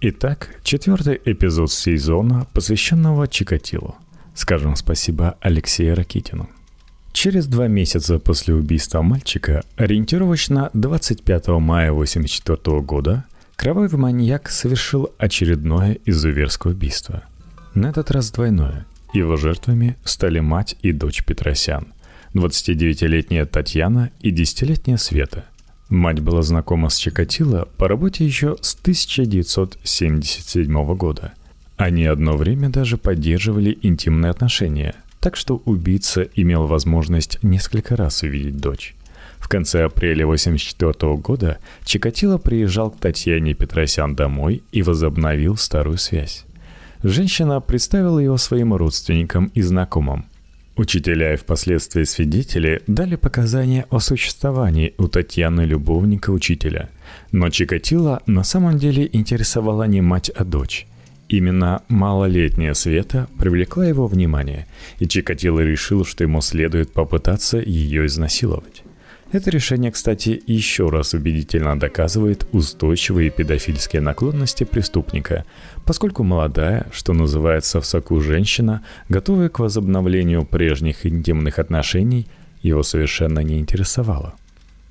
Итак, четвертый эпизод сезона, посвященного Чикатилу. Скажем спасибо Алексею Ракитину. Через два месяца после убийства мальчика, ориентировочно 25 мая 1984 года, кровавый маньяк совершил очередное изуверское убийство. На этот раз двойное. Его жертвами стали мать и дочь Петросян, 29-летняя Татьяна и 10-летняя Света. Мать была знакома с Чикатило по работе еще с 1977 года. Они одно время даже поддерживали интимные отношения – так что убийца имел возможность несколько раз увидеть дочь. В конце апреля 1984 года Чикатило приезжал к Татьяне Петросян домой и возобновил старую связь. Женщина представила его своим родственникам и знакомым. Учителя и впоследствии свидетели дали показания о существовании у Татьяны любовника учителя. Но Чикатило на самом деле интересовала не мать, а дочь. Именно малолетняя Света привлекла его внимание, и Чикатило решил, что ему следует попытаться ее изнасиловать. Это решение, кстати, еще раз убедительно доказывает устойчивые педофильские наклонности преступника, поскольку молодая, что называется в соку женщина, готовая к возобновлению прежних интимных отношений, его совершенно не интересовала.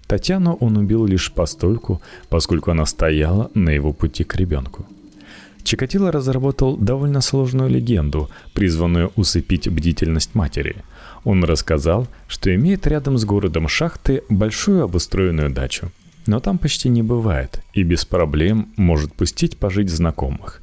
Татьяну он убил лишь постольку, поскольку она стояла на его пути к ребенку. Чикатило разработал довольно сложную легенду, призванную усыпить бдительность матери. Он рассказал, что имеет рядом с городом шахты большую обустроенную дачу. Но там почти не бывает, и без проблем может пустить пожить знакомых.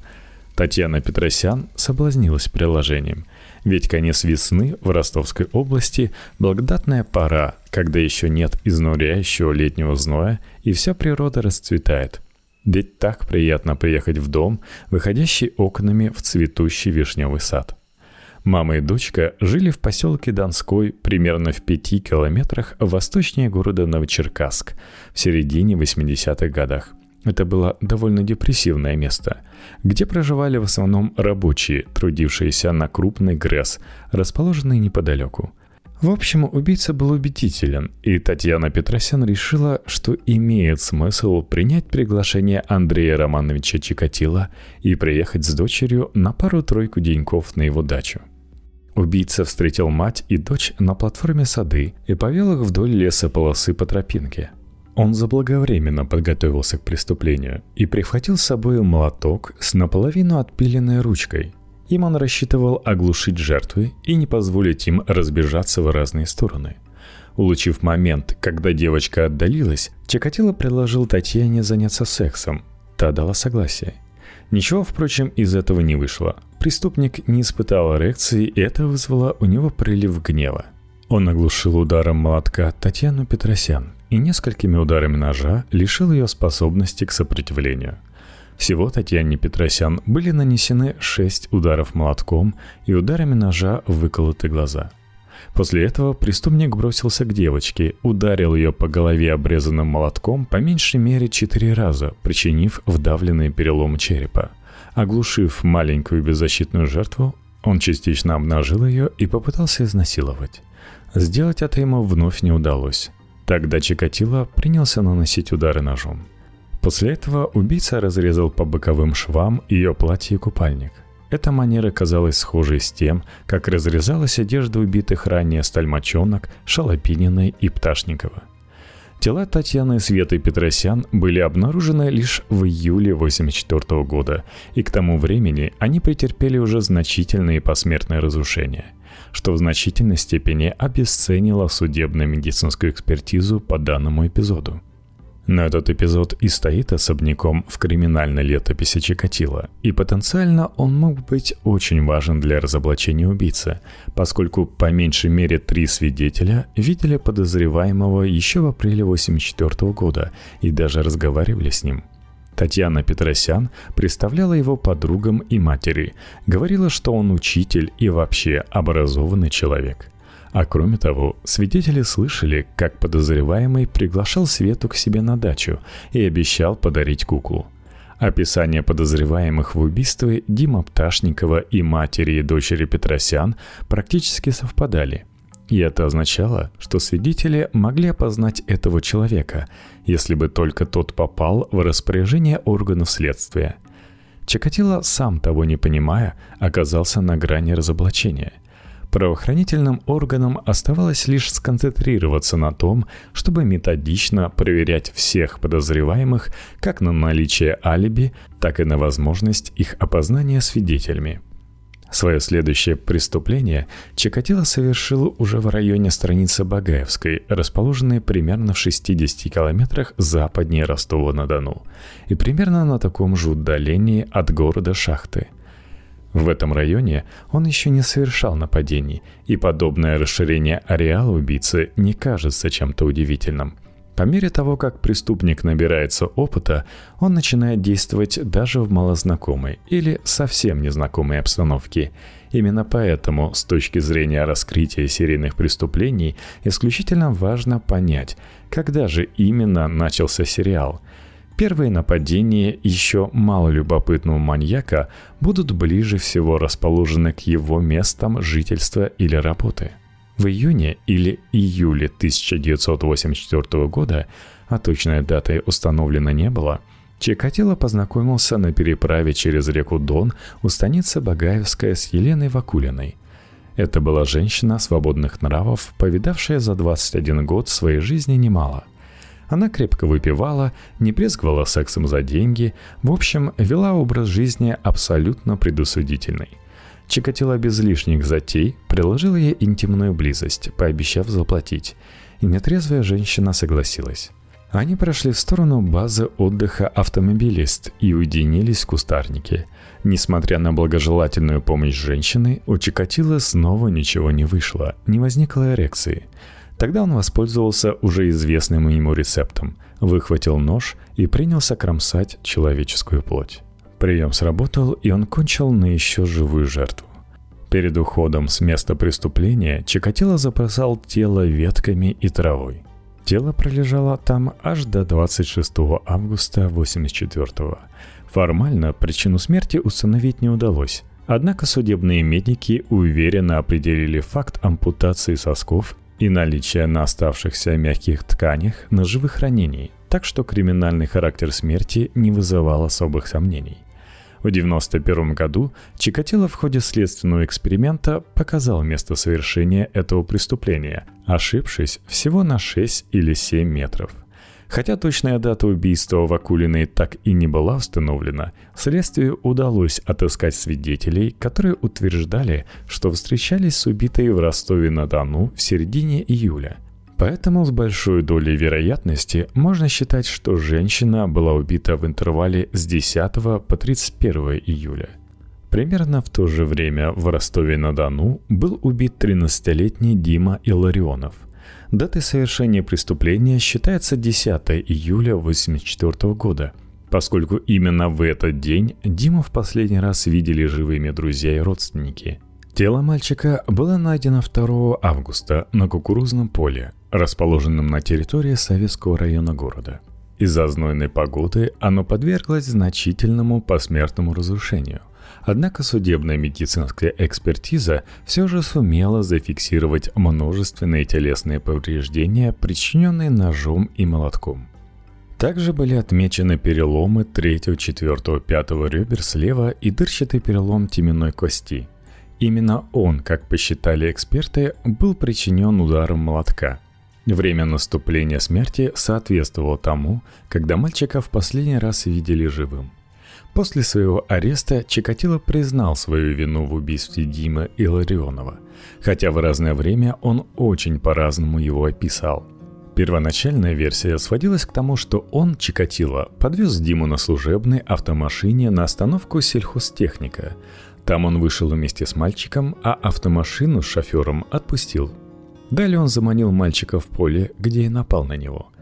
Татьяна Петросян соблазнилась приложением. Ведь конец весны в Ростовской области – благодатная пора, когда еще нет изнуряющего летнего зноя, и вся природа расцветает – ведь так приятно приехать в дом, выходящий окнами в цветущий вишневый сад. Мама и дочка жили в поселке Донской примерно в пяти километрах восточнее города Новочеркасск в середине 80-х годах. Это было довольно депрессивное место, где проживали в основном рабочие, трудившиеся на крупный ГРЭС, расположенный неподалеку – в общем, убийца был убедителен, и Татьяна Петросян решила, что имеет смысл принять приглашение Андрея Романовича Чикатила и приехать с дочерью на пару-тройку деньков на его дачу. Убийца встретил мать и дочь на платформе сады и повел их вдоль лесополосы по тропинке. Он заблаговременно подготовился к преступлению и прихватил с собой молоток с наполовину отпиленной ручкой – им он рассчитывал оглушить жертвы и не позволить им разбежаться в разные стороны. Улучив момент, когда девочка отдалилась, Чикатило предложил Татьяне заняться сексом. Та дала согласие. Ничего, впрочем, из этого не вышло. Преступник не испытал эрекции, и это вызвало у него прилив гнева. Он оглушил ударом молотка Татьяну Петросян и несколькими ударами ножа лишил ее способности к сопротивлению – всего Татьяне Петросян были нанесены шесть ударов молотком и ударами ножа выколоты глаза. После этого преступник бросился к девочке, ударил ее по голове обрезанным молотком по меньшей мере четыре раза, причинив вдавленный перелом черепа. Оглушив маленькую беззащитную жертву, он частично обнажил ее и попытался изнасиловать. Сделать это ему вновь не удалось. Тогда Чикатило принялся наносить удары ножом. После этого убийца разрезал по боковым швам ее платье и купальник. Эта манера казалась схожей с тем, как разрезалась одежда убитых ранее Стальмачонок, Шалопининой и Пташникова. Тела Татьяны и Светы Петросян были обнаружены лишь в июле 1984 года, и к тому времени они претерпели уже значительные посмертные разрушения, что в значительной степени обесценило судебно-медицинскую экспертизу по данному эпизоду. Но этот эпизод и стоит особняком в криминальной летописи Чикатило, и потенциально он мог быть очень важен для разоблачения убийцы, поскольку по меньшей мере три свидетеля видели подозреваемого еще в апреле 1984 года и даже разговаривали с ним. Татьяна Петросян представляла его подругам и матери, говорила, что он учитель и вообще образованный человек – а кроме того, свидетели слышали, как подозреваемый приглашал Свету к себе на дачу и обещал подарить куклу. Описания подозреваемых в убийстве Дима Пташникова и матери и дочери Петросян практически совпадали. И это означало, что свидетели могли опознать этого человека, если бы только тот попал в распоряжение органов следствия – Чикатило, сам того не понимая, оказался на грани разоблачения. Правоохранительным органам оставалось лишь сконцентрироваться на том, чтобы методично проверять всех подозреваемых как на наличие алиби, так и на возможность их опознания свидетелями. Свое следующее преступление Чикатило совершил уже в районе страницы Багаевской, расположенной примерно в 60 километрах западнее Ростова-на-Дону, и примерно на таком же удалении от города Шахты – в этом районе он еще не совершал нападений, и подобное расширение ареала убийцы не кажется чем-то удивительным. По мере того, как преступник набирается опыта, он начинает действовать даже в малознакомой или совсем незнакомой обстановке. Именно поэтому, с точки зрения раскрытия серийных преступлений, исключительно важно понять, когда же именно начался сериал – Первые нападения еще малолюбопытного маньяка будут ближе всего расположены к его местам жительства или работы. В июне или июле 1984 года, а точной даты установлено не было, Чикатило познакомился на переправе через реку Дон у станицы Багаевская с Еленой Вакулиной. Это была женщина свободных нравов, повидавшая за 21 год своей жизни немало. Она крепко выпивала, не брезговала сексом за деньги, в общем, вела образ жизни абсолютно предусудительный. Чикатило без лишних затей предложила ей интимную близость, пообещав заплатить, и нетрезвая женщина согласилась. Они прошли в сторону базы отдыха «Автомобилист» и уединились в кустарнике. Несмотря на благожелательную помощь женщины, у Чикатило снова ничего не вышло, не возникло эрекции – Тогда он воспользовался уже известным ему рецептом, выхватил нож и принялся кромсать человеческую плоть. Прием сработал, и он кончил на еще живую жертву. Перед уходом с места преступления Чикатило забросал тело ветками и травой. Тело пролежало там аж до 26 августа 84 -го. Формально причину смерти установить не удалось, Однако судебные медики уверенно определили факт ампутации сосков и наличие на оставшихся мягких тканях ножевых ранений, так что криминальный характер смерти не вызывал особых сомнений. В 1991 году Чикатило в ходе следственного эксперимента показал место совершения этого преступления, ошибшись всего на 6 или 7 метров – Хотя точная дата убийства Вакулиной так и не была установлена, следствию удалось отыскать свидетелей, которые утверждали, что встречались с убитой в Ростове-на-Дону в середине июля. Поэтому с большой долей вероятности можно считать, что женщина была убита в интервале с 10 по 31 июля. Примерно в то же время в Ростове-на-Дону был убит 13-летний Дима Иларионов – Датой совершения преступления считается 10 июля 1984 года, поскольку именно в этот день Диму в последний раз видели живыми друзья и родственники. Тело мальчика было найдено 2 августа на кукурузном поле, расположенном на территории Советского района города. Из-за знойной погоды оно подверглось значительному посмертному разрушению. Однако судебная медицинская экспертиза все же сумела зафиксировать множественные телесные повреждения, причиненные ножом и молотком. Также были отмечены переломы 3, 4, 5 ребер слева и дырчатый перелом теменной кости. Именно он, как посчитали эксперты, был причинен ударом молотка. Время наступления смерти соответствовало тому, когда мальчика в последний раз видели живым – После своего ареста Чикатило признал свою вину в убийстве Димы Иларионова, хотя в разное время он очень по-разному его описал. Первоначальная версия сводилась к тому, что он, Чикатило, подвез Диму на служебной автомашине на остановку сельхозтехника. Там он вышел вместе с мальчиком, а автомашину с шофером отпустил. Далее он заманил мальчика в поле, где и напал на него –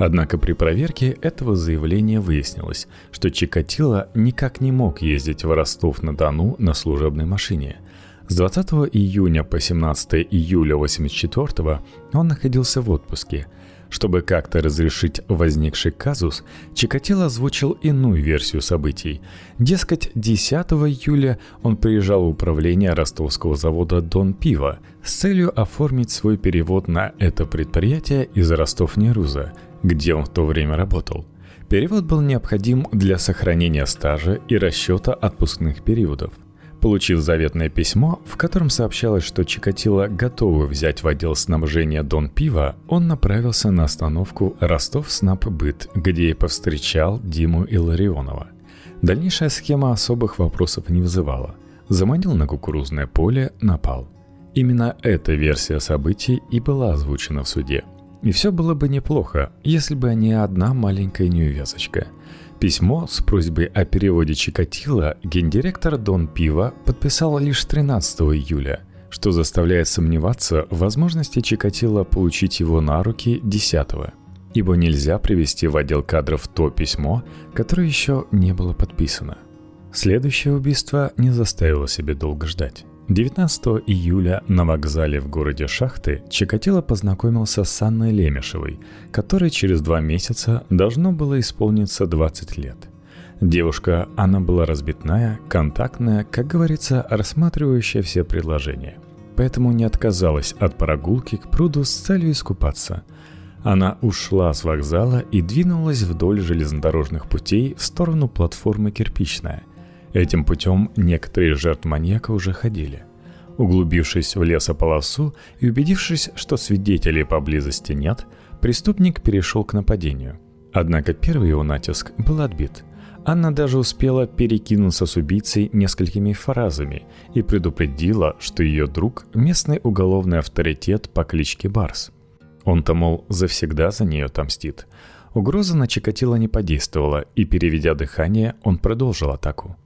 Однако при проверке этого заявления выяснилось, что Чикатило никак не мог ездить в Ростов-на-Дону на служебной машине. С 20 июня по 17 июля 1984 он находился в отпуске. Чтобы как-то разрешить возникший казус, Чикатило озвучил иную версию событий. Дескать, 10 июля он приезжал в управление ростовского завода «Дон Пиво» с целью оформить свой перевод на это предприятие из Ростов-Неруза – где он в то время работал. Перевод был необходим для сохранения стажа и расчета отпускных периодов. Получив заветное письмо, в котором сообщалось, что Чикатило готовы взять в отдел снабжения Дон Пива, он направился на остановку Ростов-Снаббыт, где и повстречал Диму Илларионова. Дальнейшая схема особых вопросов не вызывала. Заманил на кукурузное поле, напал. Именно эта версия событий и была озвучена в суде – и все было бы неплохо, если бы не одна маленькая неувязочка. Письмо с просьбой о переводе Чикатило гендиректор Дон Пива подписал лишь 13 июля, что заставляет сомневаться в возможности Чикатило получить его на руки 10 ибо нельзя привести в отдел кадров то письмо, которое еще не было подписано. Следующее убийство не заставило себе долго ждать. 19 июля на вокзале в городе Шахты Чикатило познакомился с Анной Лемешевой, которой через два месяца должно было исполниться 20 лет. Девушка, она была разбитная, контактная, как говорится, рассматривающая все предложения. Поэтому не отказалась от прогулки к пруду с целью искупаться. Она ушла с вокзала и двинулась вдоль железнодорожных путей в сторону платформы «Кирпичная», Этим путем некоторые жертв маньяка уже ходили. Углубившись в лесополосу и убедившись, что свидетелей поблизости нет, преступник перешел к нападению. Однако первый его натиск был отбит. Анна даже успела перекинуться с убийцей несколькими фразами и предупредила, что ее друг – местный уголовный авторитет по кличке Барс. Он-то, мол, завсегда за нее отомстит. Угроза на Чикатило не подействовала, и, переведя дыхание, он продолжил атаку.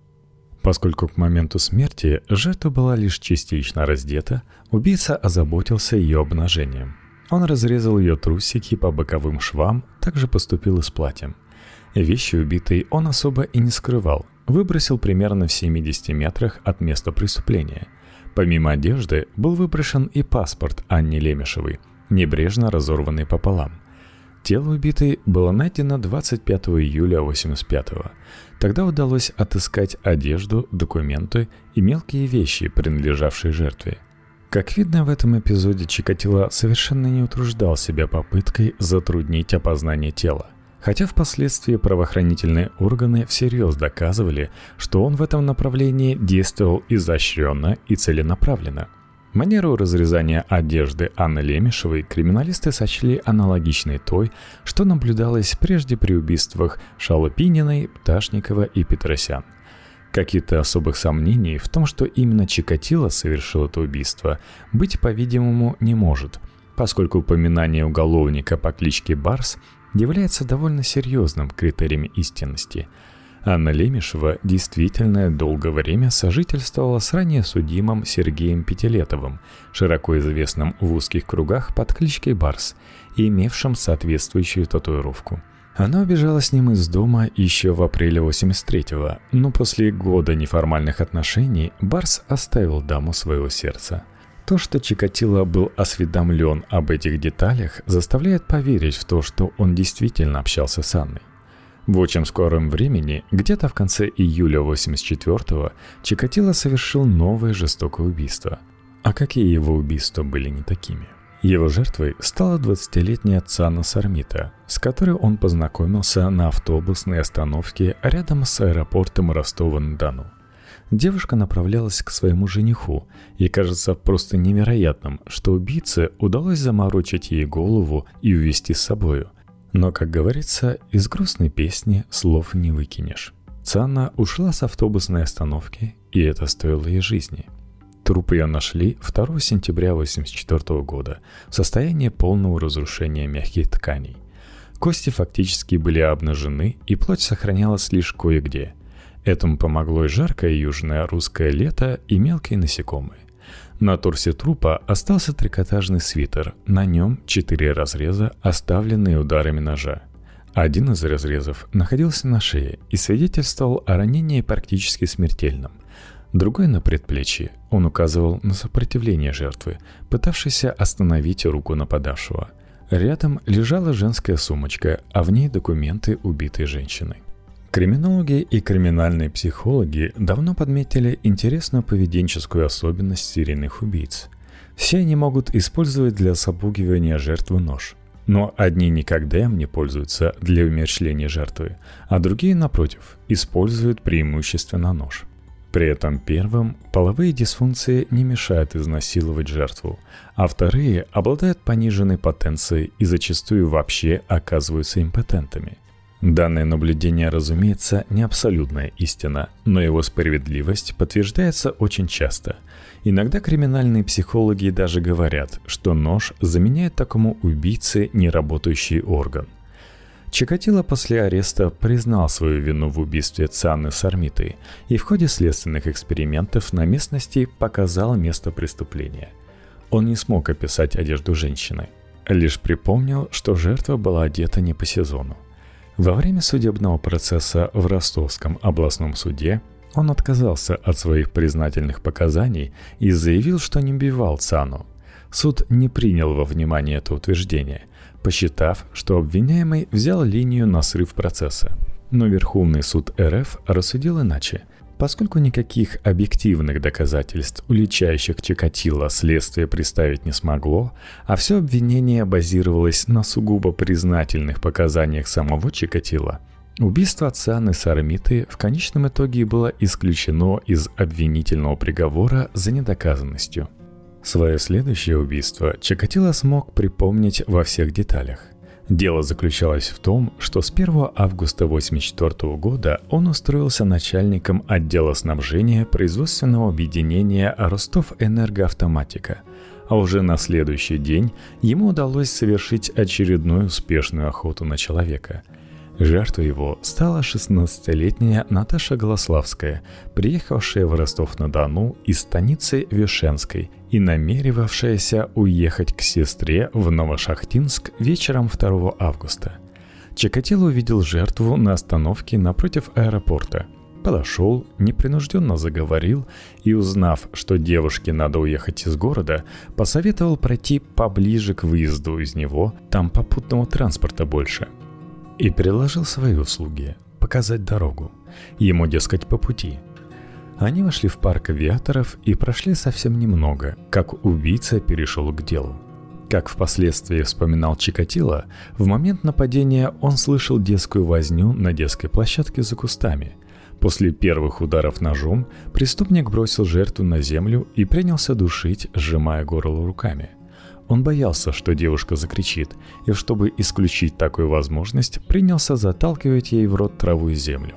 Поскольку к моменту смерти жертва была лишь частично раздета, убийца озаботился ее обнажением. Он разрезал ее трусики по боковым швам, также поступил и с платьем. Вещи убитой он особо и не скрывал, выбросил примерно в 70 метрах от места преступления. Помимо одежды был выброшен и паспорт Анни Лемешевой, небрежно разорванный пополам. Тело убитой было найдено 25 июля 85 -го. Тогда удалось отыскать одежду, документы и мелкие вещи, принадлежавшие жертве. Как видно в этом эпизоде, Чикатило совершенно не утруждал себя попыткой затруднить опознание тела. Хотя впоследствии правоохранительные органы всерьез доказывали, что он в этом направлении действовал изощренно и целенаправленно – Манеру разрезания одежды Анны Лемешевой криминалисты сочли аналогичной той, что наблюдалось прежде при убийствах Шалопининой, Пташникова и Петросян. Каких-то особых сомнений в том, что именно Чикатило совершил это убийство, быть, по-видимому, не может, поскольку упоминание уголовника по кличке Барс является довольно серьезным критерием истинности – Анна Лемешева действительно долгое время сожительствовала с ранее судимым Сергеем Пятилетовым, широко известным в узких кругах под кличкой Барс и имевшим соответствующую татуировку. Она убежала с ним из дома еще в апреле 83-го, но после года неформальных отношений Барс оставил даму своего сердца. То, что Чикатило был осведомлен об этих деталях, заставляет поверить в то, что он действительно общался с Анной. В очень скором времени, где-то в конце июля 84-го, Чикатило совершил новое жестокое убийство. А какие его убийства были не такими? Его жертвой стала 20-летняя Цана Сармита, с которой он познакомился на автобусной остановке рядом с аэропортом Ростова-на-Дону. Девушка направлялась к своему жениху, и кажется просто невероятным, что убийце удалось заморочить ей голову и увести с собою, но, как говорится, из грустной песни слов не выкинешь. Цана ушла с автобусной остановки, и это стоило ей жизни. Труп ее нашли 2 сентября 1984 года в состоянии полного разрушения мягких тканей. Кости фактически были обнажены, и плоть сохранялась лишь кое-где. Этому помогло и жаркое южное русское лето, и мелкие насекомые. На торсе трупа остался трикотажный свитер, на нем четыре разреза, оставленные ударами ножа. Один из разрезов находился на шее и свидетельствовал о ранении практически смертельном. Другой на предплечье, он указывал на сопротивление жертвы, пытавшейся остановить руку нападавшего. Рядом лежала женская сумочка, а в ней документы убитой женщины. Криминологи и криминальные психологи давно подметили интересную поведенческую особенность серийных убийц. Все они могут использовать для запугивания жертвы нож. Но одни никогда им не пользуются для умерщвления жертвы, а другие, напротив, используют преимущественно нож. При этом первым половые дисфункции не мешают изнасиловать жертву, а вторые обладают пониженной потенцией и зачастую вообще оказываются импотентами. Данное наблюдение, разумеется, не абсолютная истина, но его справедливость подтверждается очень часто. Иногда криминальные психологи даже говорят, что нож заменяет такому убийце неработающий орган. Чикатило после ареста признал свою вину в убийстве Цаны Сармиты и в ходе следственных экспериментов на местности показал место преступления. Он не смог описать одежду женщины, лишь припомнил, что жертва была одета не по сезону. Во время судебного процесса в Ростовском областном суде он отказался от своих признательных показаний и заявил, что не убивал Цану. Суд не принял во внимание это утверждение, посчитав, что обвиняемый взял линию на срыв процесса. Но Верховный суд РФ рассудил иначе – Поскольку никаких объективных доказательств, уличающих Чикатило, следствие представить не смогло, а все обвинение базировалось на сугубо признательных показаниях самого Чикатило, убийство отца Несармиты в конечном итоге было исключено из обвинительного приговора за недоказанностью. Свое следующее убийство Чикатило смог припомнить во всех деталях. Дело заключалось в том, что с 1 августа 1984 года он устроился начальником отдела снабжения производственного объединения «Ростов Энергоавтоматика», а уже на следующий день ему удалось совершить очередную успешную охоту на человека – Жертвой его стала 16-летняя Наташа Голославская, приехавшая в Ростов-на-Дону из станицы Вишенской и намеревавшаяся уехать к сестре в Новошахтинск вечером 2 августа. Чикатило увидел жертву на остановке напротив аэропорта. Подошел, непринужденно заговорил и, узнав, что девушке надо уехать из города, посоветовал пройти поближе к выезду из него, там попутного транспорта больше – и предложил свои услуги – показать дорогу. Ему, дескать, по пути. Они вошли в парк авиаторов и прошли совсем немного, как убийца перешел к делу. Как впоследствии вспоминал Чикатило, в момент нападения он слышал детскую возню на детской площадке за кустами. После первых ударов ножом преступник бросил жертву на землю и принялся душить, сжимая горло руками – он боялся, что девушка закричит, и чтобы исключить такую возможность, принялся заталкивать ей в рот траву и землю.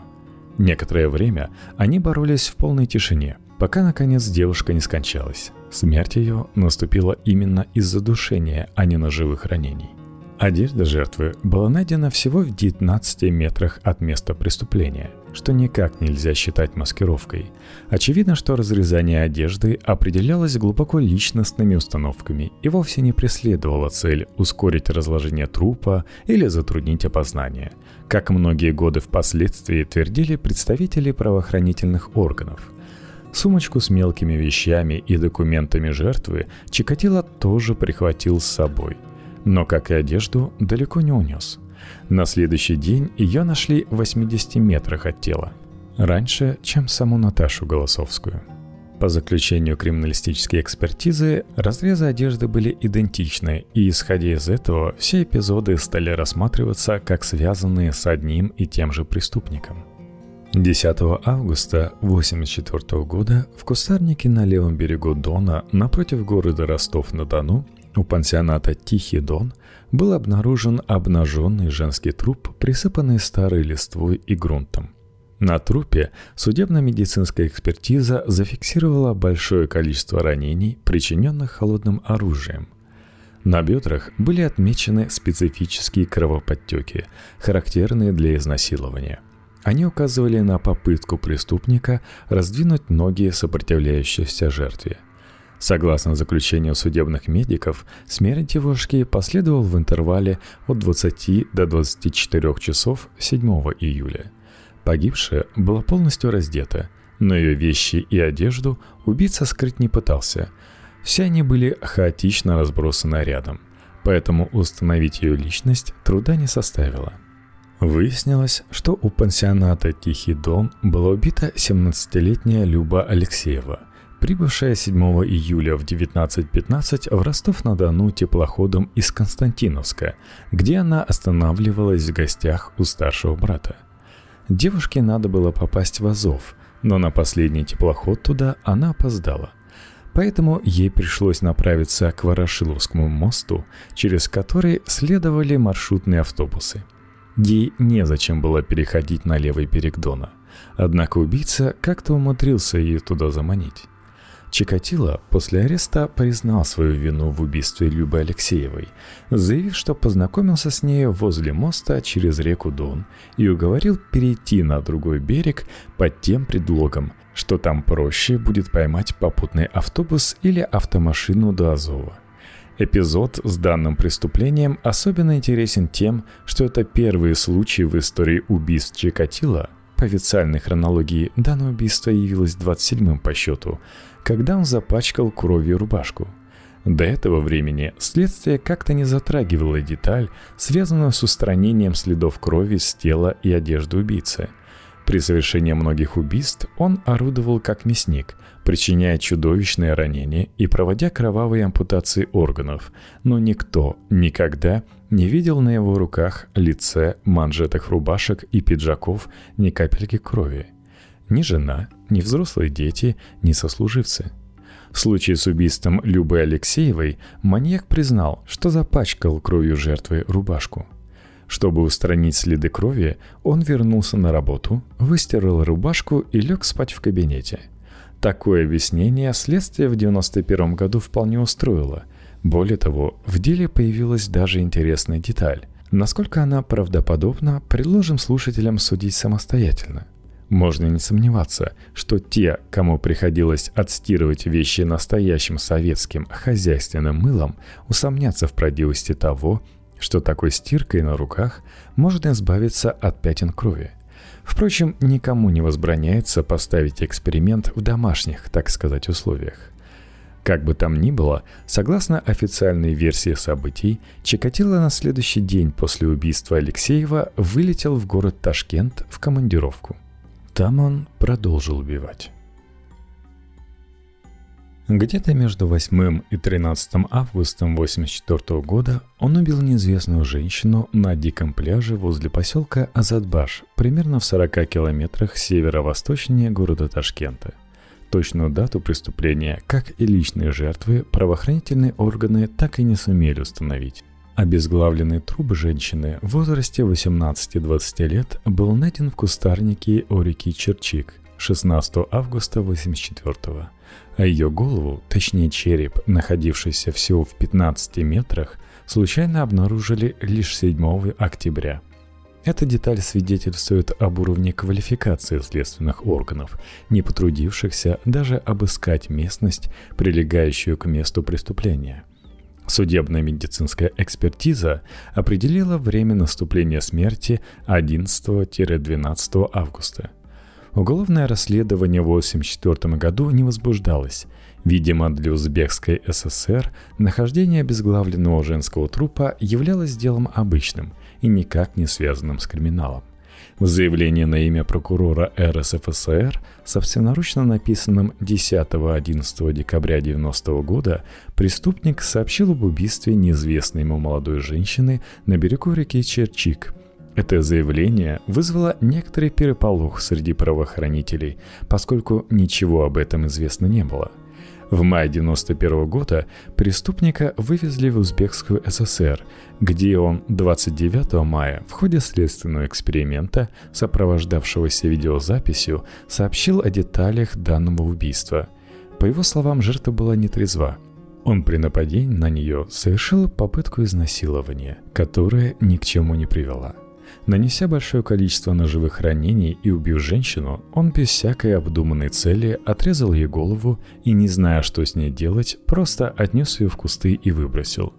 Некоторое время они боролись в полной тишине, пока наконец девушка не скончалась. Смерть ее наступила именно из-за душения, а не ножевых ранений. Одежда жертвы была найдена всего в 19 метрах от места преступления, что никак нельзя считать маскировкой. Очевидно, что разрезание одежды определялось глубоко личностными установками и вовсе не преследовало цель ускорить разложение трупа или затруднить опознание, как многие годы впоследствии твердили представители правоохранительных органов – Сумочку с мелкими вещами и документами жертвы Чикатило тоже прихватил с собой но, как и одежду, далеко не унес. На следующий день ее нашли в 80 метрах от тела. Раньше, чем саму Наташу Голосовскую. По заключению криминалистической экспертизы, разрезы одежды были идентичны, и исходя из этого, все эпизоды стали рассматриваться как связанные с одним и тем же преступником. 10 августа 1984 года в кустарнике на левом берегу Дона напротив города Ростов-на-Дону у пансионата «Тихий Дон» был обнаружен обнаженный женский труп, присыпанный старой листвой и грунтом. На трупе судебно-медицинская экспертиза зафиксировала большое количество ранений, причиненных холодным оружием. На бедрах были отмечены специфические кровоподтеки, характерные для изнасилования. Они указывали на попытку преступника раздвинуть ноги сопротивляющейся жертве – Согласно заключению судебных медиков, смерть девушки последовала в интервале от 20 до 24 часов 7 июля. Погибшая была полностью раздета, но ее вещи и одежду убийца скрыть не пытался. Все они были хаотично разбросаны рядом, поэтому установить ее личность труда не составило. Выяснилось, что у пансионата «Тихий дом» была убита 17-летняя Люба Алексеева – Прибывшая 7 июля в 19.15 в Ростов-на-Дону теплоходом из Константиновска, где она останавливалась в гостях у старшего брата. Девушке надо было попасть в Азов, но на последний теплоход туда она опоздала. Поэтому ей пришлось направиться к Ворошиловскому мосту, через который следовали маршрутные автобусы. Ей незачем было переходить на левый берег Дона. Однако убийца как-то умудрился ее туда заманить. Чикатило после ареста признал свою вину в убийстве Любы Алексеевой, заявив, что познакомился с ней возле моста через реку Дон и уговорил перейти на другой берег под тем предлогом, что там проще будет поймать попутный автобус или автомашину до Азова. Эпизод с данным преступлением особенно интересен тем, что это первый случай в истории убийств Чикатило. По официальной хронологии данное убийство явилось 27-м по счету, когда он запачкал кровью рубашку. До этого времени следствие как-то не затрагивало деталь, связанную с устранением следов крови с тела и одежды убийцы. При совершении многих убийств он орудовал как мясник, причиняя чудовищные ранения и проводя кровавые ампутации органов, но никто никогда не видел на его руках, лице, манжетах рубашек и пиджаков ни капельки крови – ни жена, ни взрослые дети, ни сослуживцы. В случае с убийством Любы Алексеевой маньяк признал, что запачкал кровью жертвы рубашку. Чтобы устранить следы крови, он вернулся на работу, выстирал рубашку и лег спать в кабинете. Такое объяснение следствие в 1991 году вполне устроило. Более того, в деле появилась даже интересная деталь. Насколько она правдоподобна, предложим слушателям судить самостоятельно – можно не сомневаться, что те, кому приходилось отстирывать вещи настоящим советским хозяйственным мылом, усомнятся в правдивости того, что такой стиркой на руках можно избавиться от пятен крови. Впрочем, никому не возбраняется поставить эксперимент в домашних, так сказать, условиях. Как бы там ни было, согласно официальной версии событий, Чикатило на следующий день после убийства Алексеева вылетел в город Ташкент в командировку – там он продолжил убивать. Где-то между 8 и 13 августа 1984 года он убил неизвестную женщину на диком пляже возле поселка Азадбаш, примерно в 40 километрах северо-восточнее города Ташкента. Точную дату преступления, как и личные жертвы, правоохранительные органы так и не сумели установить. Обезглавленный труп женщины в возрасте 18-20 лет был найден в кустарнике у реки Черчик 16 августа 1984 а ее голову, точнее череп, находившийся всего в 15 метрах, случайно обнаружили лишь 7 октября. Эта деталь свидетельствует об уровне квалификации следственных органов, не потрудившихся даже обыскать местность, прилегающую к месту преступления – Судебная медицинская экспертиза определила время наступления смерти 11-12 августа. Уголовное расследование в 1984 году не возбуждалось. Видимо, для Узбекской ССР нахождение обезглавленного женского трупа являлось делом обычным и никак не связанным с криминалом. В заявлении на имя прокурора РСФСР, собственноручно написанном 10-11 декабря 1990 года, преступник сообщил об убийстве неизвестной ему молодой женщины на берегу реки Черчик. Это заявление вызвало некоторый переполох среди правоохранителей, поскольку ничего об этом известно не было – в мае 1991 года преступника вывезли в Узбекскую ССР, где он 29 мая в ходе следственного эксперимента, сопровождавшегося видеозаписью, сообщил о деталях данного убийства. По его словам, жертва была нетрезва. Он при нападении на нее совершил попытку изнасилования, которая ни к чему не привела – Нанеся большое количество ножевых ранений и убив женщину, он без всякой обдуманной цели отрезал ей голову и, не зная, что с ней делать, просто отнес ее в кусты и выбросил.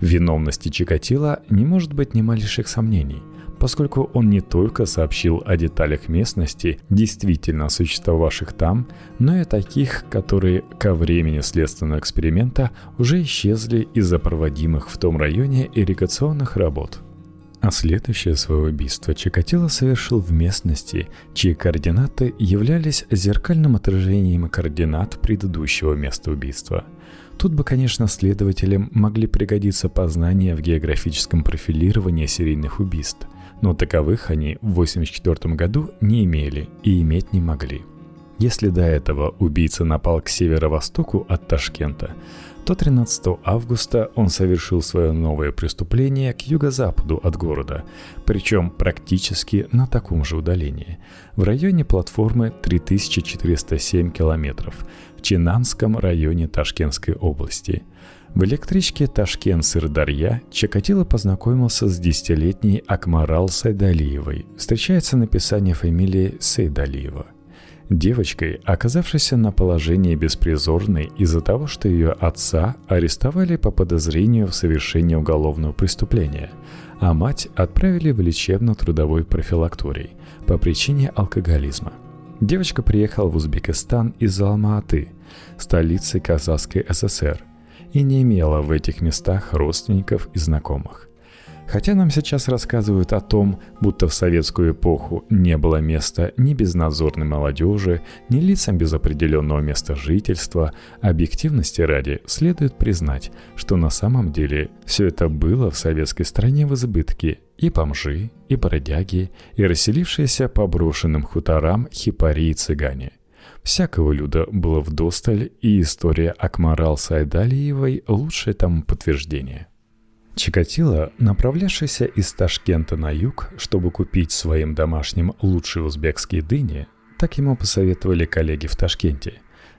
В виновности Чикатила не может быть ни малейших сомнений, поскольку он не только сообщил о деталях местности, действительно существовавших там, но и таких, которые ко времени следственного эксперимента уже исчезли из-за проводимых в том районе ирригационных работ – А следующее свое убийство Чикатило совершил в местности, чьи координаты являлись зеркальным отражением координат предыдущего места убийства. Тут бы, конечно, следователям могли пригодиться познания в географическом профилировании серийных убийств, но таковых они в 1984 году не имели и иметь не могли. Если до этого убийца напал к северо-востоку от Ташкента, то 13 августа он совершил свое новое преступление к юго-западу от города, причем практически на таком же удалении, в районе платформы 3407 километров, в Чинанском районе Ташкентской области. В электричке Ташкент-Сырдарья Чакатило познакомился с десятилетней Акмарал Сайдалиевой. Встречается написание фамилии Сайдалиева девочкой, оказавшейся на положении беспризорной из-за того, что ее отца арестовали по подозрению в совершении уголовного преступления, а мать отправили в лечебно-трудовой профилакторий по причине алкоголизма. Девочка приехала в Узбекистан из Алма-Аты, столицы Казахской ССР, и не имела в этих местах родственников и знакомых. Хотя нам сейчас рассказывают о том, будто в советскую эпоху не было места ни безнадзорной молодежи, ни лицам без определенного места жительства, объективности ради следует признать, что на самом деле все это было в советской стране в избытке. И бомжи, и бродяги, и расселившиеся по брошенным хуторам хипари и цыгане – Всякого люда было вдосталь, и история Акмарал Сайдалиевой – лучшее тому подтверждение – Чикатило, направлявшийся из Ташкента на юг, чтобы купить своим домашним лучшие узбекские дыни, так ему посоветовали коллеги в Ташкенте.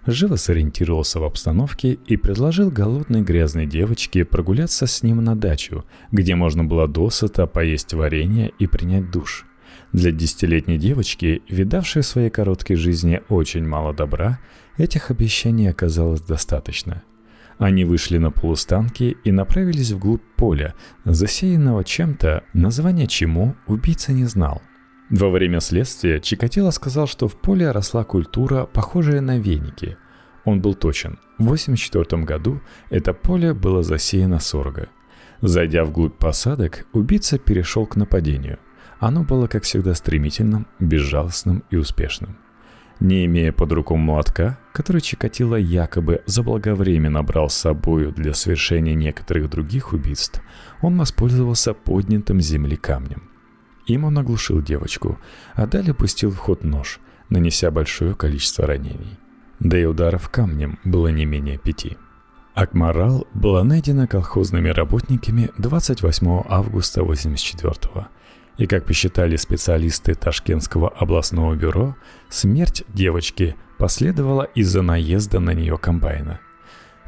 Живо сориентировался в обстановке и предложил голодной грязной девочке прогуляться с ним на дачу, где можно было досыта поесть варенье и принять душ. Для десятилетней девочки, видавшей в своей короткой жизни очень мало добра, этих обещаний оказалось достаточно – они вышли на полустанки и направились вглубь поля, засеянного чем-то, название чему убийца не знал. Во время следствия Чикатило сказал, что в поле росла культура, похожая на веники. Он был точен. В 1984 году это поле было засеяно сорго. Зайдя вглубь посадок, убийца перешел к нападению. Оно было, как всегда, стремительным, безжалостным и успешным. Не имея под руку молотка, который Чикатило якобы заблаговременно брал с собою для совершения некоторых других убийств, он воспользовался поднятым земли камнем. Им он оглушил девочку, а далее пустил в ход нож, нанеся большое количество ранений. Да и ударов камнем было не менее пяти. Акмарал была найдена колхозными работниками 28 августа 84 года и, как посчитали специалисты Ташкентского областного бюро, смерть девочки последовала из-за наезда на нее комбайна.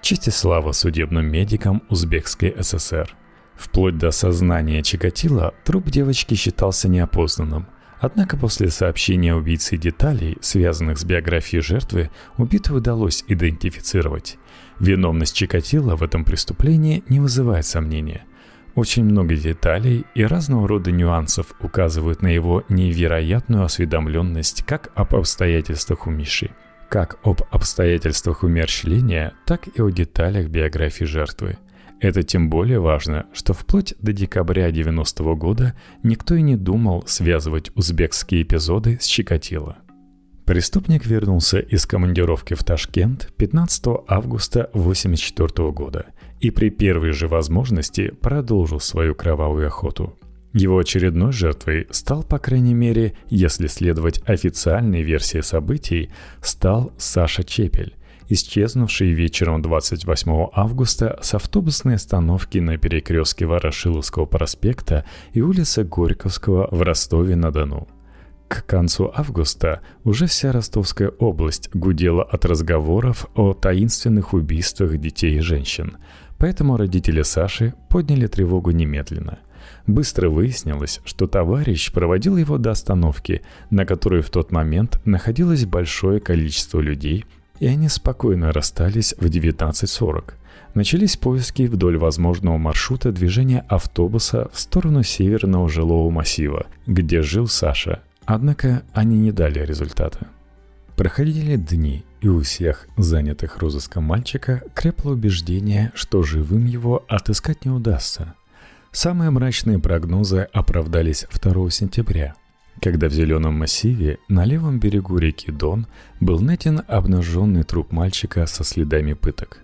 Честь и слава судебным медикам Узбекской ССР. Вплоть до сознания Чикатила труп девочки считался неопознанным. Однако после сообщения убийцы деталей, связанных с биографией жертвы, убитую удалось идентифицировать. Виновность Чикатила в этом преступлении не вызывает сомнения – очень много деталей и разного рода нюансов указывают на его невероятную осведомленность как об обстоятельствах умершей, как об обстоятельствах умерщвления, так и о деталях биографии жертвы. Это тем более важно, что вплоть до декабря 90 -го года никто и не думал связывать узбекские эпизоды с Чикатило. Преступник вернулся из командировки в Ташкент 15 августа 1984 года – и при первой же возможности продолжил свою кровавую охоту. Его очередной жертвой стал, по крайней мере, если следовать официальной версии событий, стал Саша Чепель, исчезнувший вечером 28 августа с автобусной остановки на перекрестке Ворошиловского проспекта и улицы Горьковского в Ростове-на-Дону. К концу августа уже вся Ростовская область гудела от разговоров о таинственных убийствах детей и женщин – Поэтому родители Саши подняли тревогу немедленно. Быстро выяснилось, что товарищ проводил его до остановки, на которой в тот момент находилось большое количество людей, и они спокойно расстались в 19.40. Начались поиски вдоль возможного маршрута движения автобуса в сторону северного жилого массива, где жил Саша, однако они не дали результата. Проходили дни, и у всех занятых розыском мальчика крепло убеждение, что живым его отыскать не удастся. Самые мрачные прогнозы оправдались 2 сентября, когда в зеленом массиве на левом берегу реки Дон был найден обнаженный труп мальчика со следами пыток.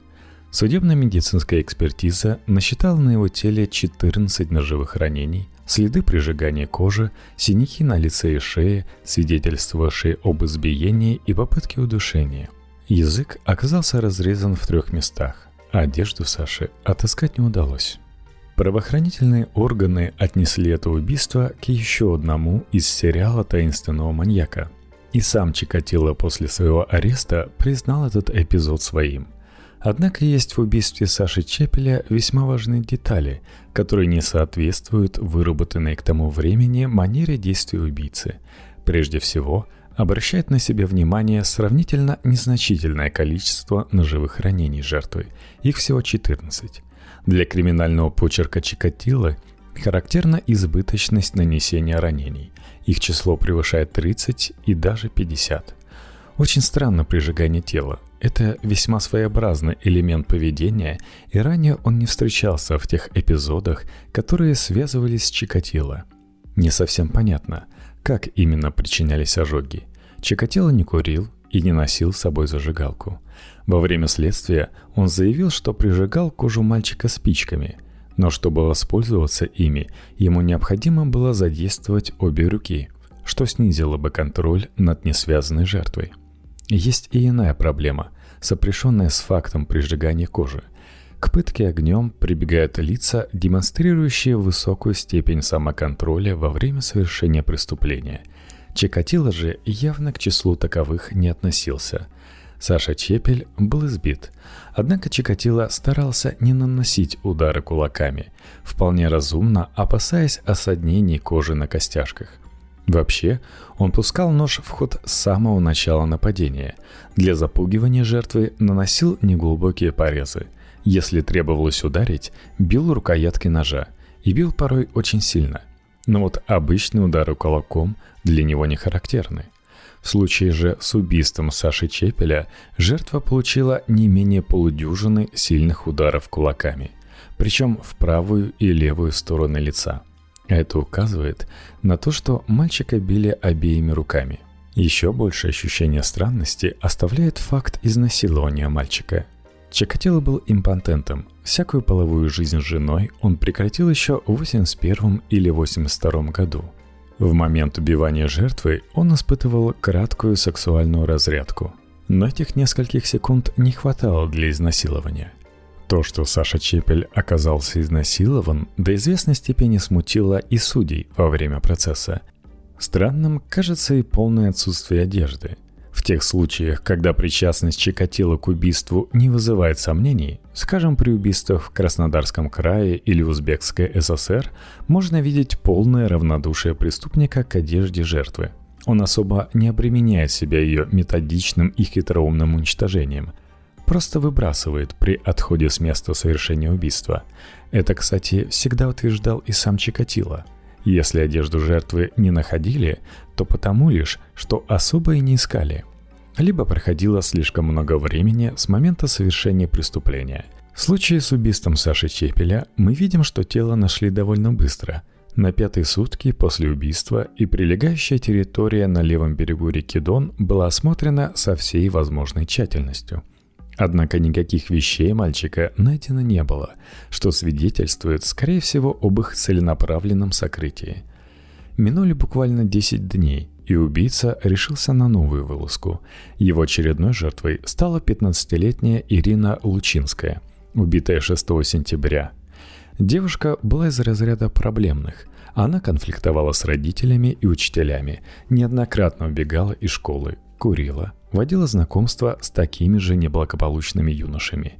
Судебно-медицинская экспертиза насчитала на его теле 14 ножевых ранений, следы прижигания кожи, синяки на лице и шее, свидетельствовавшие об избиении и попытке удушения. Язык оказался разрезан в трех местах, а одежду Саши отыскать не удалось. Правоохранительные органы отнесли это убийство к еще одному из сериала таинственного маньяка. И сам Чикатило после своего ареста признал этот эпизод своим. Однако есть в убийстве Саши Чепеля весьма важные детали, которые не соответствуют выработанной к тому времени манере действия убийцы. Прежде всего, обращает на себя внимание сравнительно незначительное количество ножевых ранений жертвы, их всего 14. Для криминального почерка Чикатило характерна избыточность нанесения ранений. Их число превышает 30 и даже 50. Очень странно прижигание тела. Это весьма своеобразный элемент поведения, и ранее он не встречался в тех эпизодах, которые связывались с Чикатило. Не совсем понятно, как именно причинялись ожоги. Чикатило не курил и не носил с собой зажигалку. Во время следствия он заявил, что прижигал кожу мальчика спичками, но чтобы воспользоваться ими, ему необходимо было задействовать обе руки, что снизило бы контроль над несвязанной жертвой. Есть и иная проблема, сопряженная с фактом прижигания кожи. К пытке огнем прибегают лица, демонстрирующие высокую степень самоконтроля во время совершения преступления. Чикатило же явно к числу таковых не относился – Саша Чепель был избит. Однако Чикатило старался не наносить удары кулаками, вполне разумно опасаясь осаднений кожи на костяшках. Вообще, он пускал нож в ход с самого начала нападения. Для запугивания жертвы наносил неглубокие порезы. Если требовалось ударить, бил рукояткой ножа. И бил порой очень сильно. Но вот обычные удары кулаком для него не характерны. В случае же с убийством Саши Чепеля жертва получила не менее полудюжины сильных ударов кулаками, причем в правую и левую стороны лица. Это указывает на то, что мальчика били обеими руками. Еще больше ощущение странности оставляет факт изнасилования мальчика. Чикатило был импотентом. Всякую половую жизнь с женой он прекратил еще в 81 или 82 году – в момент убивания жертвы он испытывал краткую сексуальную разрядку. Но этих нескольких секунд не хватало для изнасилования. То, что Саша Чепель оказался изнасилован, до известной степени смутило и судей во время процесса. Странным кажется и полное отсутствие одежды. В тех случаях, когда причастность Чикатило к убийству не вызывает сомнений, скажем, при убийствах в Краснодарском крае или Узбекской ССР, можно видеть полное равнодушие преступника к одежде жертвы. Он особо не обременяет себя ее методичным и хитроумным уничтожением, просто выбрасывает при отходе с места совершения убийства. Это, кстати, всегда утверждал и сам Чикатило – если одежду жертвы не находили, то потому лишь, что особо и не искали. Либо проходило слишком много времени с момента совершения преступления. В случае с убийством Саши Чепеля мы видим, что тело нашли довольно быстро. На пятые сутки после убийства и прилегающая территория на левом берегу реки Дон была осмотрена со всей возможной тщательностью – Однако никаких вещей мальчика найдено не было, что свидетельствует, скорее всего, об их целенаправленном сокрытии. Минули буквально 10 дней, и убийца решился на новую вылазку. Его очередной жертвой стала 15-летняя Ирина Лучинская, убитая 6 сентября. Девушка была из разряда проблемных. Она конфликтовала с родителями и учителями, неоднократно убегала из школы, курила, водила знакомство с такими же неблагополучными юношами.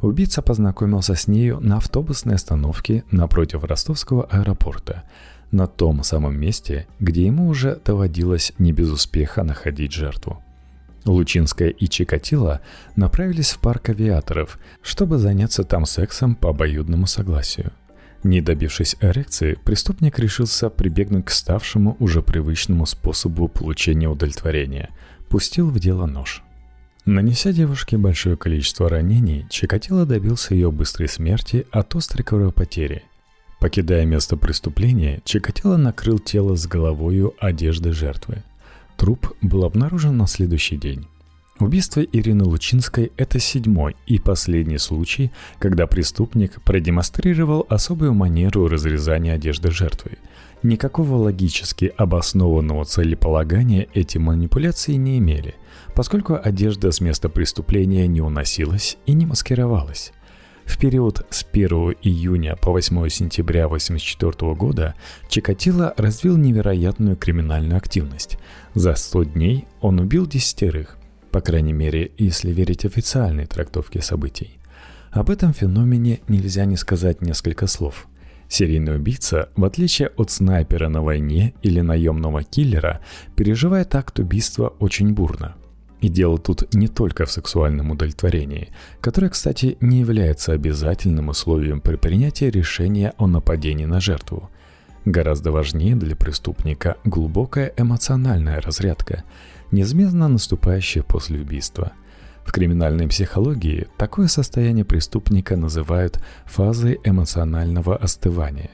Убийца познакомился с нею на автобусной остановке напротив ростовского аэропорта, на том самом месте, где ему уже доводилось не без успеха находить жертву. Лучинская и Чикатило направились в парк авиаторов, чтобы заняться там сексом по обоюдному согласию. Не добившись эрекции, преступник решился прибегнуть к ставшему уже привычному способу получения удовлетворения – пустил в дело нож. Нанеся девушке большое количество ранений, Чикатило добился ее быстрой смерти от острой кровопотери. Покидая место преступления, Чикатило накрыл тело с головою одежды жертвы. Труп был обнаружен на следующий день. Убийство Ирины Лучинской – это седьмой и последний случай, когда преступник продемонстрировал особую манеру разрезания одежды жертвы. Никакого логически обоснованного целеполагания эти манипуляции не имели, поскольку одежда с места преступления не уносилась и не маскировалась. В период с 1 июня по 8 сентября 1984 года Чикатило развил невероятную криминальную активность. За 100 дней он убил десятерых, по крайней мере, если верить официальной трактовке событий. Об этом феномене нельзя не сказать несколько слов. Серийный убийца, в отличие от снайпера на войне или наемного киллера, переживает акт убийства очень бурно – и дело тут не только в сексуальном удовлетворении, которое, кстати, не является обязательным условием при принятии решения о нападении на жертву. Гораздо важнее для преступника глубокая эмоциональная разрядка, неизменно наступающая после убийства. В криминальной психологии такое состояние преступника называют фазой эмоционального остывания.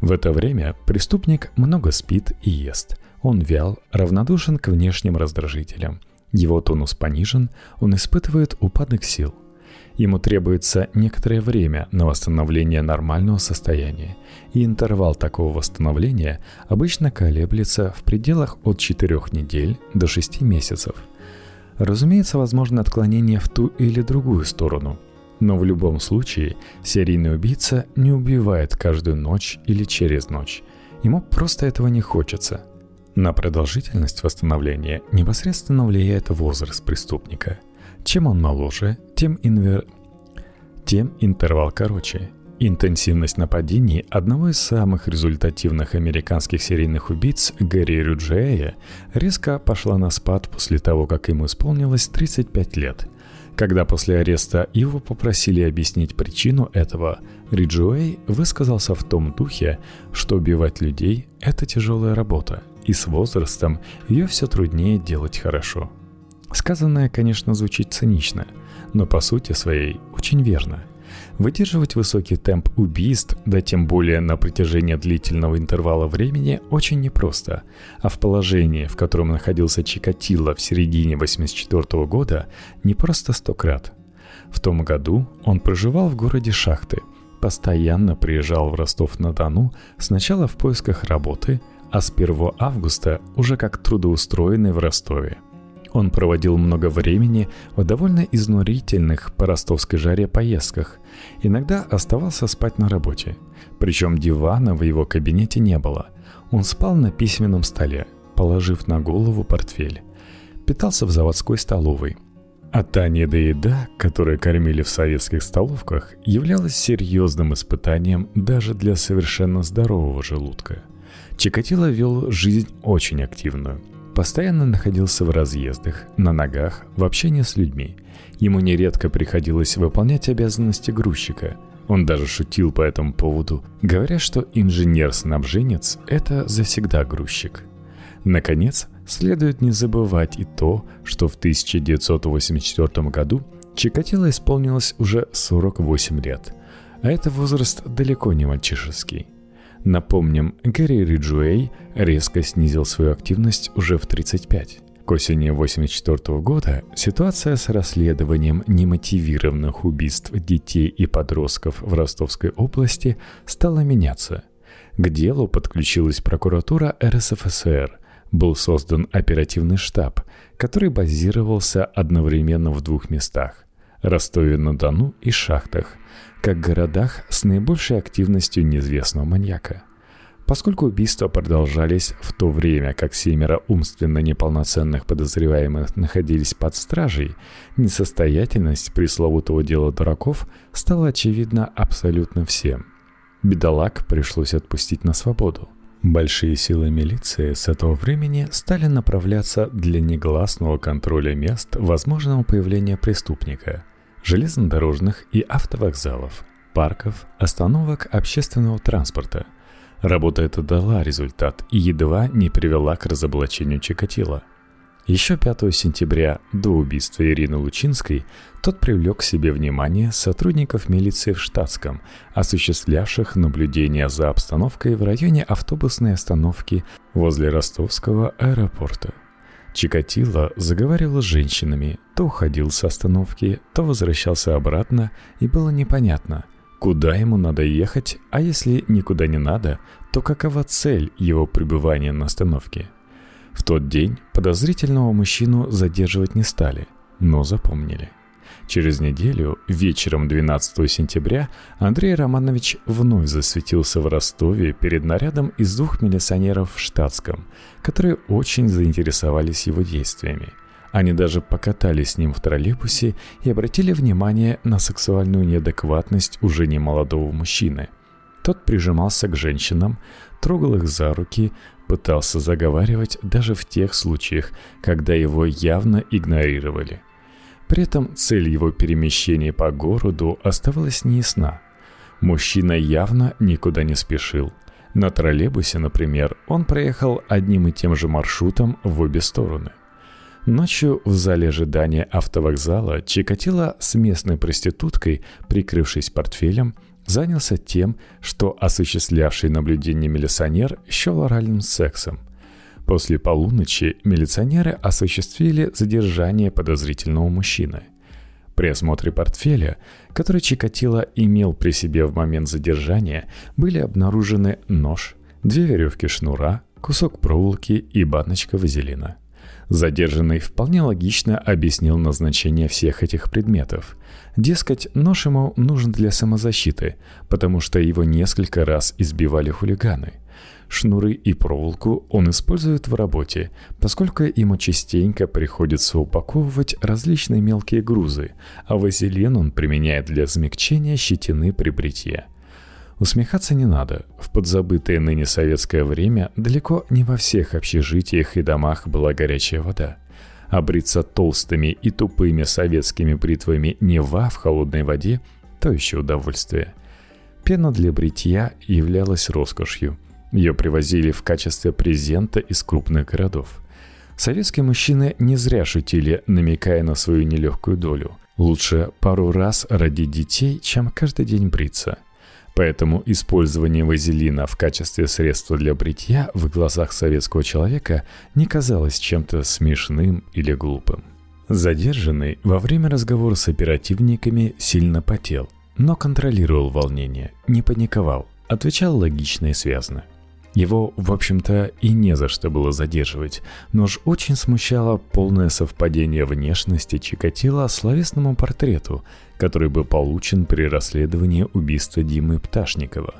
В это время преступник много спит и ест. Он вял, равнодушен к внешним раздражителям – его тонус понижен, он испытывает упадок сил. Ему требуется некоторое время на восстановление нормального состояния, и интервал такого восстановления обычно колеблется в пределах от 4 недель до 6 месяцев. Разумеется, возможно отклонение в ту или другую сторону, но в любом случае серийный убийца не убивает каждую ночь или через ночь. Ему просто этого не хочется – на продолжительность восстановления непосредственно влияет возраст преступника. Чем он моложе, тем, инвер... тем интервал короче. Интенсивность нападений одного из самых результативных американских серийных убийц Гэри Рюджея резко пошла на спад после того, как ему исполнилось 35 лет. Когда после ареста его попросили объяснить причину этого, Риджуэй высказался в том духе, что убивать людей – это тяжелая работа – и с возрастом ее все труднее делать хорошо. Сказанное, конечно, звучит цинично, но по сути своей очень верно. Выдерживать высокий темп убийств, да тем более на протяжении длительного интервала времени, очень непросто, а в положении, в котором находился Чикатило в середине 84 года, не просто сто крат. В том году он проживал в городе Шахты, постоянно приезжал в Ростов-на-Дону сначала в поисках работы – а с 1 августа уже как трудоустроенный в Ростове. Он проводил много времени в довольно изнурительных по ростовской жаре поездках. Иногда оставался спать на работе. Причем дивана в его кабинете не было. Он спал на письменном столе, положив на голову портфель. Питался в заводской столовой. А та недоеда, которую кормили в советских столовках, являлась серьезным испытанием даже для совершенно здорового желудка – Чикатило вел жизнь очень активную. Постоянно находился в разъездах, на ногах, в общении с людьми. Ему нередко приходилось выполнять обязанности грузчика. Он даже шутил по этому поводу, говоря, что инженер-снабженец – это завсегда грузчик. Наконец, следует не забывать и то, что в 1984 году Чикатило исполнилось уже 48 лет, а это возраст далеко не мальчишеский. Напомним, Гэри Риджуэй резко снизил свою активность уже в 35. К осени 1984 года ситуация с расследованием немотивированных убийств детей и подростков в Ростовской области стала меняться. К делу подключилась прокуратура РСФСР. Был создан оперативный штаб, который базировался одновременно в двух местах – Ростове-на-Дону и Шахтах, как городах с наибольшей активностью неизвестного маньяка. Поскольку убийства продолжались в то время, как семеро умственно неполноценных подозреваемых находились под стражей, несостоятельность пресловутого дела дураков стала очевидна абсолютно всем. Бедолаг пришлось отпустить на свободу. Большие силы милиции с этого времени стали направляться для негласного контроля мест возможного появления преступника – железнодорожных и автовокзалов, парков, остановок общественного транспорта. Работа эта дала результат и едва не привела к разоблачению Чикатила. Еще 5 сентября, до убийства Ирины Лучинской, тот привлек к себе внимание сотрудников милиции в штатском, осуществлявших наблюдение за обстановкой в районе автобусной остановки возле ростовского аэропорта. Чикатило заговаривал с женщинами, то уходил с остановки, то возвращался обратно, и было непонятно, куда ему надо ехать, а если никуда не надо, то какова цель его пребывания на остановке – в тот день подозрительного мужчину задерживать не стали, но запомнили. Через неделю, вечером 12 сентября, Андрей Романович вновь засветился в Ростове перед нарядом из двух милиционеров в штатском, которые очень заинтересовались его действиями. Они даже покатались с ним в троллейбусе и обратили внимание на сексуальную неадекватность уже немолодого мужчины. Тот прижимался к женщинам, трогал их за руки, пытался заговаривать даже в тех случаях, когда его явно игнорировали. При этом цель его перемещения по городу оставалась неясна. Мужчина явно никуда не спешил. На троллейбусе, например, он проехал одним и тем же маршрутом в обе стороны. Ночью в зале ожидания автовокзала Чикатило с местной проституткой, прикрывшись портфелем, занялся тем, что осуществлявший наблюдение милиционер счел оральным сексом. После полуночи милиционеры осуществили задержание подозрительного мужчины. При осмотре портфеля, который Чикатило имел при себе в момент задержания, были обнаружены нож, две веревки шнура, кусок проволоки и баночка вазелина – Задержанный вполне логично объяснил назначение всех этих предметов. Дескать, нож ему нужен для самозащиты, потому что его несколько раз избивали хулиганы. Шнуры и проволоку он использует в работе, поскольку ему частенько приходится упаковывать различные мелкие грузы, а вазелин он применяет для смягчения щетины при бритье – Усмехаться не надо. В подзабытое ныне советское время далеко не во всех общежитиях и домах была горячая вода. А бриться толстыми и тупыми советскими бритвами Нева в холодной воде – то еще удовольствие. Пена для бритья являлась роскошью. Ее привозили в качестве презента из крупных городов. Советские мужчины не зря шутили, намекая на свою нелегкую долю. Лучше пару раз родить детей, чем каждый день бриться – Поэтому использование вазелина в качестве средства для бритья в глазах советского человека не казалось чем-то смешным или глупым. Задержанный во время разговора с оперативниками сильно потел, но контролировал волнение, не паниковал, отвечал логично и связно. Его, в общем-то, и не за что было задерживать, но ж очень смущало полное совпадение внешности Чикатило словесному портрету, который был получен при расследовании убийства Димы Пташникова.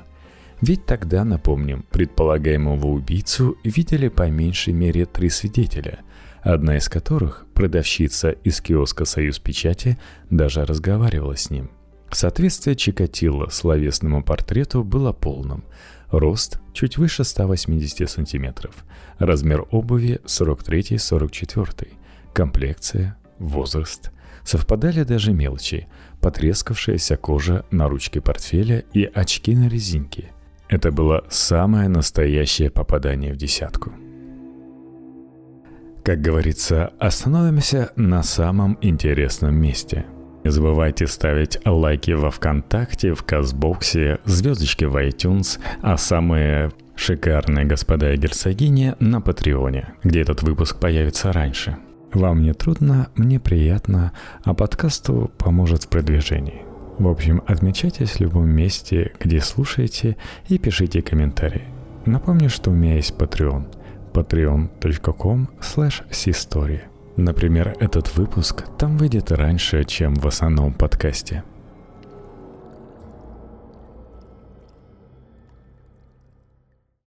Ведь тогда, напомним, предполагаемого убийцу видели по меньшей мере три свидетеля, одна из которых, продавщица из киоска «Союз печати», даже разговаривала с ним. Соответствие Чикатило словесному портрету было полным – Рост чуть выше 180 сантиметров. Размер обуви 43-44. Комплекция, возраст. Совпадали даже мелочи. Потрескавшаяся кожа на ручке портфеля и очки на резинке. Это было самое настоящее попадание в десятку. Как говорится, остановимся на самом интересном месте – не забывайте ставить лайки во Вконтакте, в Казбоксе, звездочки в iTunes, а самые шикарные господа и герцогини на Патреоне, где этот выпуск появится раньше. Вам не трудно, мне приятно, а подкасту поможет в продвижении. В общем, отмечайтесь в любом месте, где слушаете, и пишите комментарии. Напомню, что у меня есть Patreon. patreon.com slash Например, этот выпуск там выйдет раньше, чем в основном подкасте –